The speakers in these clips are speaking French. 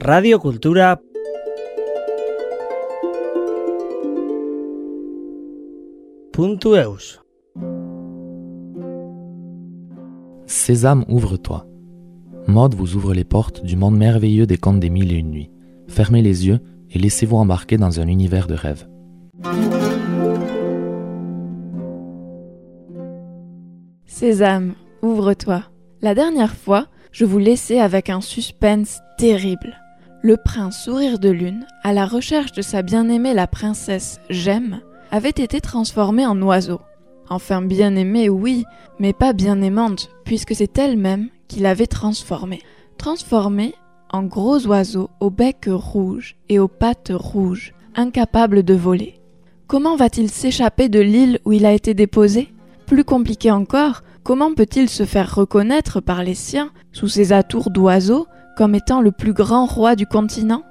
Radio Cultura .eus Sésame, ouvre-toi. Maud vous ouvre les portes du monde merveilleux des contes des mille et une nuits. Fermez les yeux et laissez-vous embarquer dans un univers de rêve. Sésame, ouvre-toi. La dernière fois, je vous laissais avec un suspense terrible. Le prince Sourire de Lune, à la recherche de sa bien-aimée la princesse Gemme, avait été transformé en oiseau. Enfin bien-aimée, oui, mais pas bien-aimante, puisque c'est elle-même qui l'avait transformée. Transformée en gros oiseau au bec rouge et aux pattes rouges, incapable de voler. Comment va-t-il s'échapper de l'île où il a été déposé? Plus compliqué encore, comment peut-il se faire reconnaître par les siens, sous ses atours d'oiseau, comme étant le plus grand roi du continent?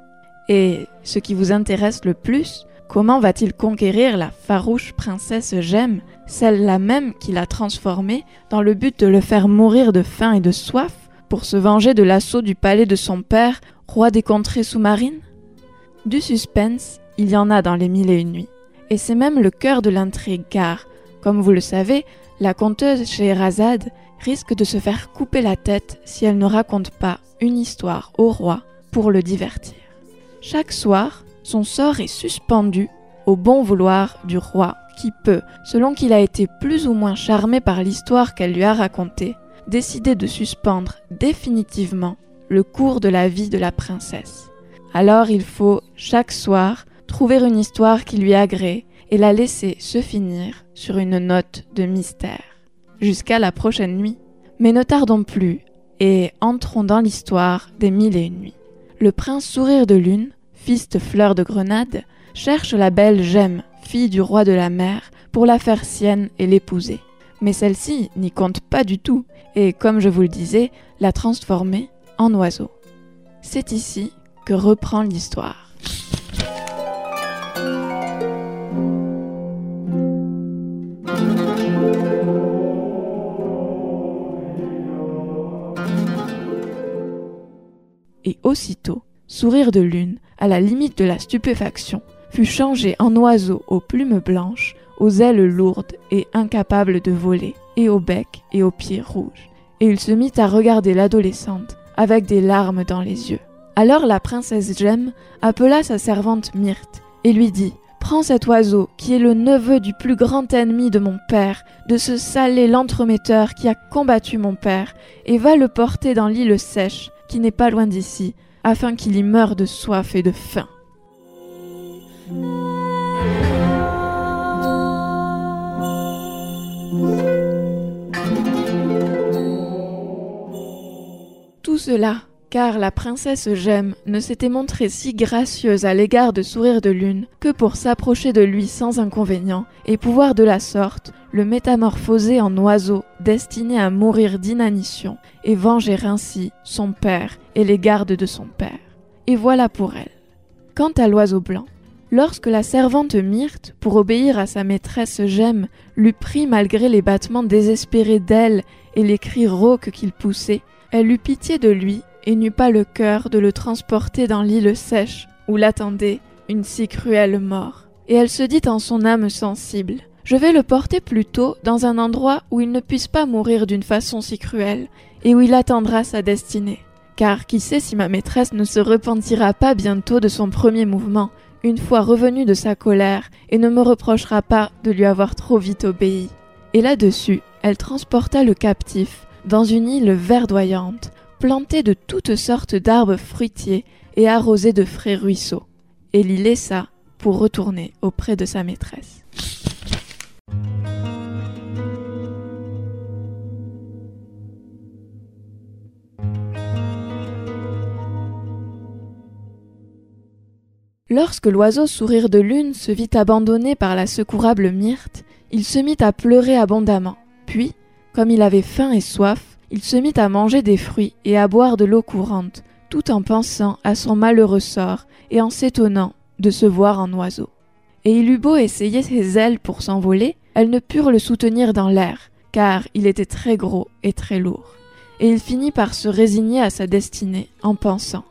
Et, ce qui vous intéresse le plus, comment va-t-il conquérir la farouche princesse Gemme, celle-là même qui l'a transformé, dans le but de le faire mourir de faim et de soif, pour se venger de l'assaut du palais de son père, roi des contrées sous-marines? Du suspense, il y en a dans les mille et une nuits. Et c'est même le cœur de l'intrigue, car, comme vous le savez, la conteuse Scheherazade risque de se faire couper la tête si elle ne raconte pas une histoire au roi pour le divertir. Chaque soir, son sort est suspendu au bon vouloir du roi qui peut, selon qu'il a été plus ou moins charmé par l'histoire qu'elle lui a racontée, décider de suspendre définitivement le cours de la vie de la princesse. Alors il faut, chaque soir, trouver une histoire qui lui agrée et la laisser se finir sur une note de mystère. Jusqu'à la prochaine nuit. Mais ne tardons plus et entrons dans l'histoire des mille et une nuits. Le prince Sourire de Lune, fils de Fleur de Grenade, cherche la belle Gemme, fille du roi de la mer, pour la faire sienne et l'épouser. Mais celle-ci n'y compte pas du tout, et comme je vous le disais, la transformer en oiseau. C'est ici que reprend l'histoire. Et aussitôt, Sourire de Lune, à la limite de la stupéfaction, fut changé en oiseau aux plumes blanches, aux ailes lourdes et incapables de voler, et au bec et aux pieds rouges. Et il se mit à regarder l'adolescente avec des larmes dans les yeux. Alors la princesse Gemme appela sa servante Myrte et lui dit Prends cet oiseau qui est le neveu du plus grand ennemi de mon père, de ce salé l'entremetteur qui a combattu mon père, et va le porter dans l'île sèche, qui n'est pas loin d'ici, afin qu'il y meure de soif et de faim. Tout cela, car la princesse Gemme ne s'était montrée si gracieuse à l'égard de Sourire de Lune que pour s'approcher de lui sans inconvénient et pouvoir de la sorte le métamorphoser en oiseau destiné à mourir d'inanition et venger ainsi son père et les gardes de son père. Et voilà pour elle. Quant à l'oiseau blanc, lorsque la servante Myrte, pour obéir à sa maîtresse Gemme, l'eut pris malgré les battements désespérés d'elle et les cris rauques qu'il poussait, elle eut pitié de lui et n'eut pas le cœur de le transporter dans l'île sèche où l'attendait une si cruelle mort. Et elle se dit en son âme sensible Je vais le porter plutôt dans un endroit où il ne puisse pas mourir d'une façon si cruelle, et où il attendra sa destinée. Car qui sait si ma maîtresse ne se repentira pas bientôt de son premier mouvement, une fois revenue de sa colère, et ne me reprochera pas de lui avoir trop vite obéi. Et là-dessus, elle transporta le captif dans une île verdoyante, plantée de toutes sortes d'arbres fruitiers et arrosée de frais ruisseaux, et l'y laissa pour retourner auprès de sa maîtresse. Lorsque l'oiseau sourire de lune se vit abandonné par la secourable Myrte, il se mit à pleurer abondamment. Puis, comme il avait faim et soif, il se mit à manger des fruits et à boire de l'eau courante, tout en pensant à son malheureux sort et en s'étonnant de se voir en oiseau. Et il eut beau essayer ses ailes pour s'envoler, elles ne purent le soutenir dans l'air, car il était très gros et très lourd. et il finit par se résigner à sa destinée en pensant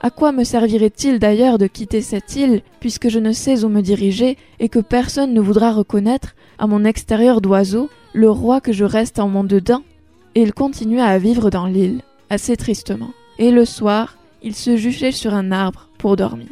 À quoi me servirait-il d'ailleurs de quitter cette île, puisque je ne sais où me diriger et que personne ne voudra reconnaître, à mon extérieur d'oiseau, le roi que je reste en mon dedans? Il continua à vivre dans l'île, assez tristement. Et le soir, il se juchait sur un arbre pour dormir.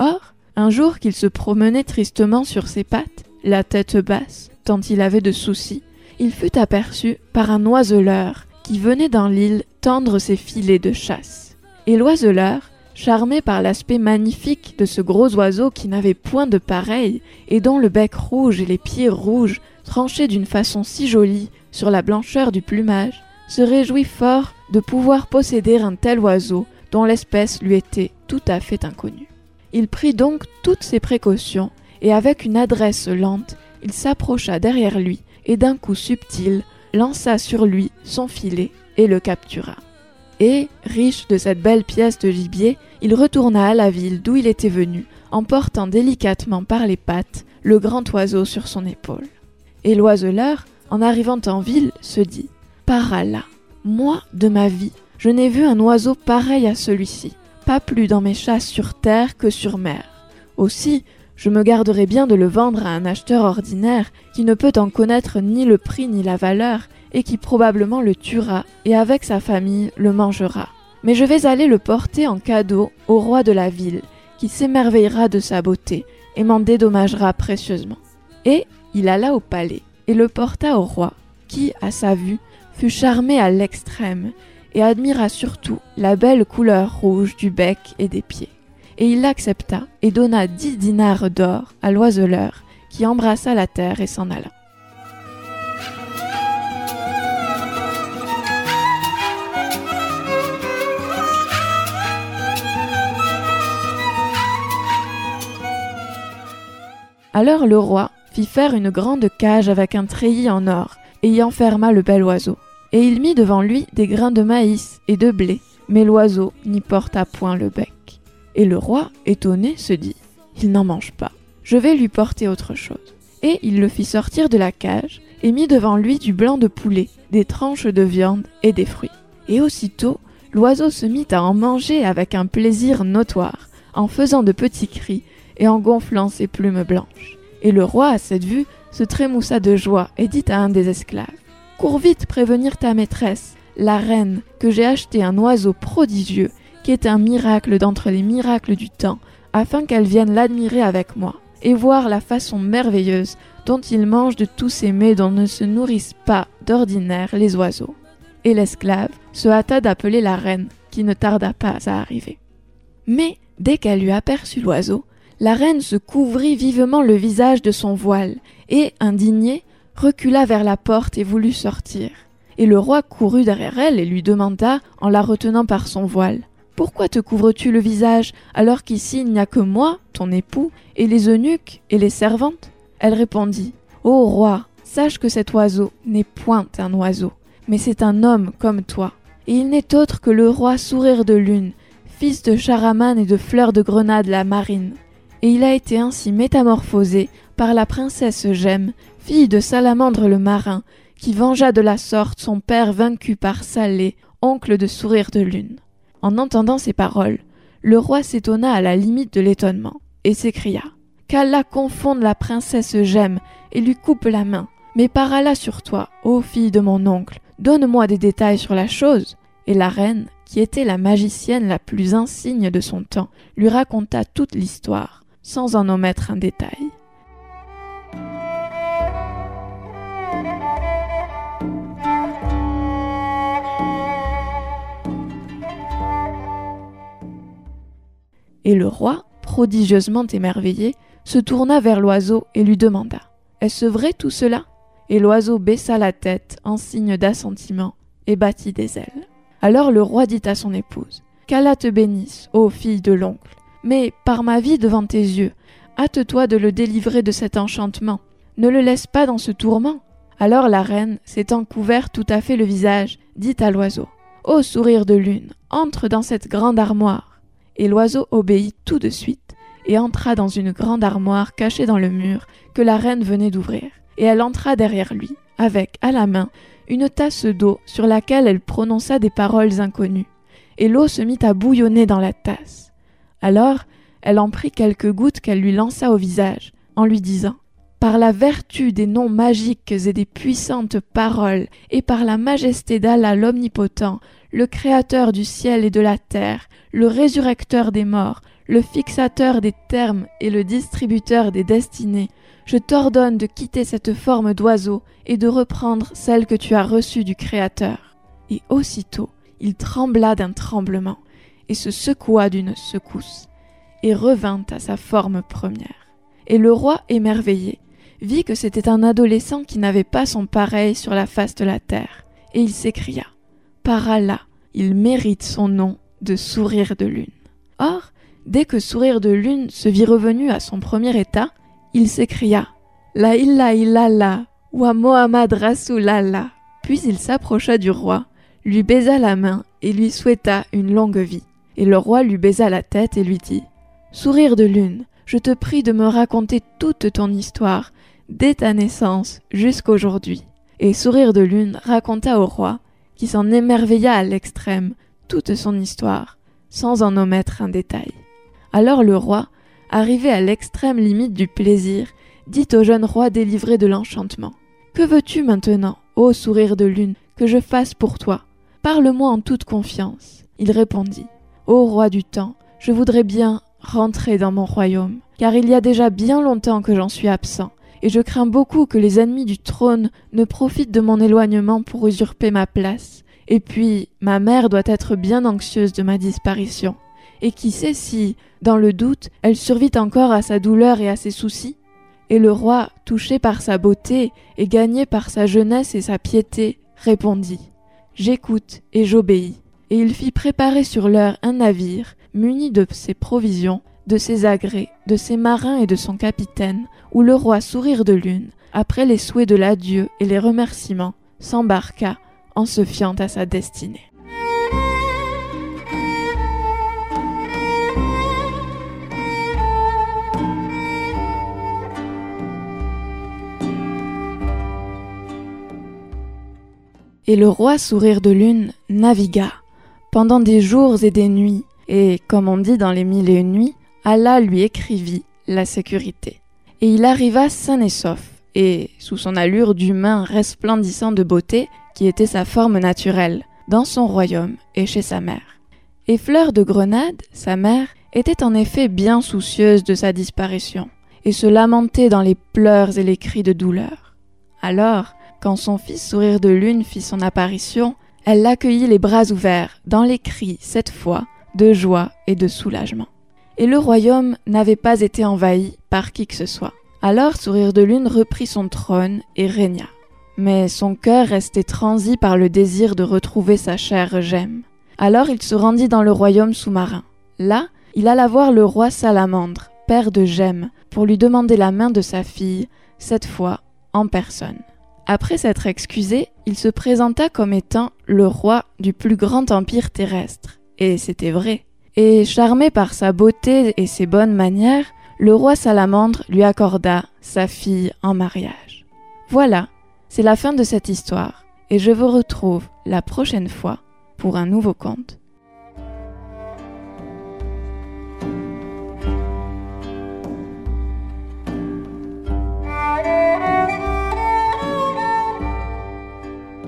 Or, un jour qu'il se promenait tristement sur ses pattes, la tête basse, tant il avait de soucis, il fut aperçu par un oiseleur qui venait dans l'île tendre ses filets de chasse. Et l'oiseleur, charmé par l'aspect magnifique de ce gros oiseau qui n'avait point de pareil et dont le bec rouge et les pieds rouges tranchaient d'une façon si jolie sur la blancheur du plumage, se réjouit fort de pouvoir posséder un tel oiseau dont l'espèce lui était tout à fait inconnue. Il prit donc toutes ses précautions, et avec une adresse lente, il s'approcha derrière lui, et d'un coup subtil, lança sur lui son filet et le captura. Et, riche de cette belle pièce de gibier, il retourna à la ville d'où il était venu, en portant délicatement par les pattes le grand oiseau sur son épaule. Et l'oiseleur, en arrivant en ville, se dit Par Allah, moi, de ma vie, je n'ai vu un oiseau pareil à celui-ci pas plus dans mes chasses sur terre que sur mer. Aussi, je me garderai bien de le vendre à un acheteur ordinaire qui ne peut en connaître ni le prix ni la valeur et qui probablement le tuera et avec sa famille le mangera. Mais je vais aller le porter en cadeau au roi de la ville, qui s'émerveillera de sa beauté et m'en dédommagera précieusement. Et il alla au palais et le porta au roi, qui, à sa vue, fut charmé à l'extrême et admira surtout la belle couleur rouge du bec et des pieds. Et il l'accepta et donna dix dinars d'or à l'oiseleur, qui embrassa la terre et s'en alla. Alors le roi fit faire une grande cage avec un treillis en or, et y enferma le bel oiseau et il mit devant lui des grains de maïs et de blé, mais l'oiseau n'y porta point le bec. Et le roi, étonné, se dit Il n'en mange pas, je vais lui porter autre chose. Et il le fit sortir de la cage et mit devant lui du blanc de poulet, des tranches de viande et des fruits. Et aussitôt, l'oiseau se mit à en manger avec un plaisir notoire, en faisant de petits cris et en gonflant ses plumes blanches. Et le roi, à cette vue, se trémoussa de joie et dit à un des esclaves Cours vite prévenir ta maîtresse, la reine, que j'ai acheté un oiseau prodigieux, qui est un miracle d'entre les miracles du temps, afin qu'elle vienne l'admirer avec moi, et voir la façon merveilleuse dont il mange de tous ces mets dont ne se nourrissent pas d'ordinaire les oiseaux. Et l'esclave se hâta d'appeler la reine, qui ne tarda pas à arriver. Mais, dès qu'elle eut aperçu l'oiseau, la reine se couvrit vivement le visage de son voile, et, indignée, recula vers la porte et voulut sortir. Et le roi courut derrière elle et lui demanda, en la retenant par son voile, Pourquoi te couvres-tu le visage alors qu'ici il n'y a que moi, ton époux, et les eunuques et les servantes? Elle répondit, Ô roi, sache que cet oiseau n'est point un oiseau, mais c'est un homme comme toi. Et il n'est autre que le roi Sourire de Lune, fils de Charaman et de Fleur de Grenade la marine. Et il a été ainsi métamorphosé par la princesse Gemme, fille de Salamandre le marin, qui vengea de la sorte son père vaincu par Salé, oncle de Sourire de Lune. En entendant ces paroles, le roi s'étonna à la limite de l'étonnement, et s'écria Qu'Allah confonde la princesse Gemme et lui coupe la main. Mais par Allah sur toi, ô fille de mon oncle, donne-moi des détails sur la chose. Et la reine, qui était la magicienne la plus insigne de son temps, lui raconta toute l'histoire, sans en omettre un détail. Et le roi, prodigieusement émerveillé, se tourna vers l'oiseau et lui demanda Est-ce vrai tout cela? Et l'oiseau baissa la tête en signe d'assentiment et battit des ailes. Alors le roi dit à son épouse Qu'Allah te bénisse, ô fille de l'oncle, mais par ma vie devant tes yeux, hâte-toi de le délivrer de cet enchantement. Ne le laisse pas dans ce tourment. Alors la reine, s'étant couvert tout à fait le visage, dit à l'oiseau Ô sourire de lune, entre dans cette grande armoire et l'oiseau obéit tout de suite et entra dans une grande armoire cachée dans le mur que la reine venait d'ouvrir. Et elle entra derrière lui, avec à la main une tasse d'eau sur laquelle elle prononça des paroles inconnues, et l'eau se mit à bouillonner dans la tasse. Alors elle en prit quelques gouttes qu'elle lui lança au visage, en lui disant Par la vertu des noms magiques et des puissantes paroles, et par la majesté d'Allah l'Omnipotent, le Créateur du ciel et de la terre, le résurrecteur des morts, le fixateur des termes et le distributeur des destinées, je t'ordonne de quitter cette forme d'oiseau et de reprendre celle que tu as reçue du Créateur. Et aussitôt il trembla d'un tremblement, et se secoua d'une secousse, et revint à sa forme première. Et le roi, émerveillé, vit que c'était un adolescent qui n'avait pas son pareil sur la face de la terre, et il s'écria Par Allah, il mérite son nom de sourire de lune. Or, dès que sourire de lune se vit revenu à son premier état, il s'écria La illa illallah wa Mohammad Rasulallah. Puis il s'approcha du roi, lui baisa la main et lui souhaita une longue vie. Et le roi lui baisa la tête et lui dit Sourire de lune, je te prie de me raconter toute ton histoire, dès ta naissance jusqu'aujourd'hui. Et Sourire de lune raconta au roi, qui s'en émerveilla à l'extrême, toute son histoire, sans en omettre un détail. Alors le roi, arrivé à l'extrême limite du plaisir, dit au jeune roi délivré de l'enchantement. Que veux-tu maintenant, ô sourire de lune, que je fasse pour toi? Parle-moi en toute confiance. Il répondit. Ô roi du temps, je voudrais bien rentrer dans mon royaume, car il y a déjà bien longtemps que j'en suis absent, et je crains beaucoup que les ennemis du trône ne profitent de mon éloignement pour usurper ma place. Et puis, ma mère doit être bien anxieuse de ma disparition. Et qui sait si, dans le doute, elle survit encore à sa douleur et à ses soucis? Et le roi, touché par sa beauté et gagné par sa jeunesse et sa piété, répondit J'écoute et j'obéis. Et il fit préparer sur l'heure un navire, muni de ses provisions, de ses agrès, de ses marins et de son capitaine, où le roi Sourire de Lune, après les souhaits de l'adieu et les remerciements, s'embarqua en se fiant à sa destinée. Et le roi Sourire de Lune navigua pendant des jours et des nuits, et, comme on dit dans les mille et une nuits, Allah lui écrivit la sécurité. Et il arriva sain et sauf, et, sous son allure d'humain resplendissant de beauté, qui était sa forme naturelle, dans son royaume et chez sa mère. Et Fleur de Grenade, sa mère, était en effet bien soucieuse de sa disparition, et se lamentait dans les pleurs et les cris de douleur. Alors, quand son fils Sourire de Lune fit son apparition, elle l'accueillit les bras ouverts, dans les cris, cette fois, de joie et de soulagement. Et le royaume n'avait pas été envahi par qui que ce soit. Alors Sourire de Lune reprit son trône et régna. Mais son cœur restait transi par le désir de retrouver sa chère gemme. Alors il se rendit dans le royaume sous-marin. Là, il alla voir le roi Salamandre, père de Gemme, pour lui demander la main de sa fille, cette fois en personne. Après s'être excusé, il se présenta comme étant le roi du plus grand empire terrestre. Et c'était vrai. Et charmé par sa beauté et ses bonnes manières, le roi Salamandre lui accorda sa fille en mariage. Voilà, c'est la fin de cette histoire, et je vous retrouve la prochaine fois pour un nouveau conte.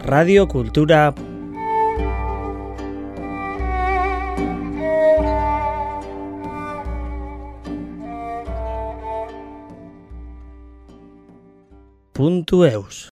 Radio Cultura punto.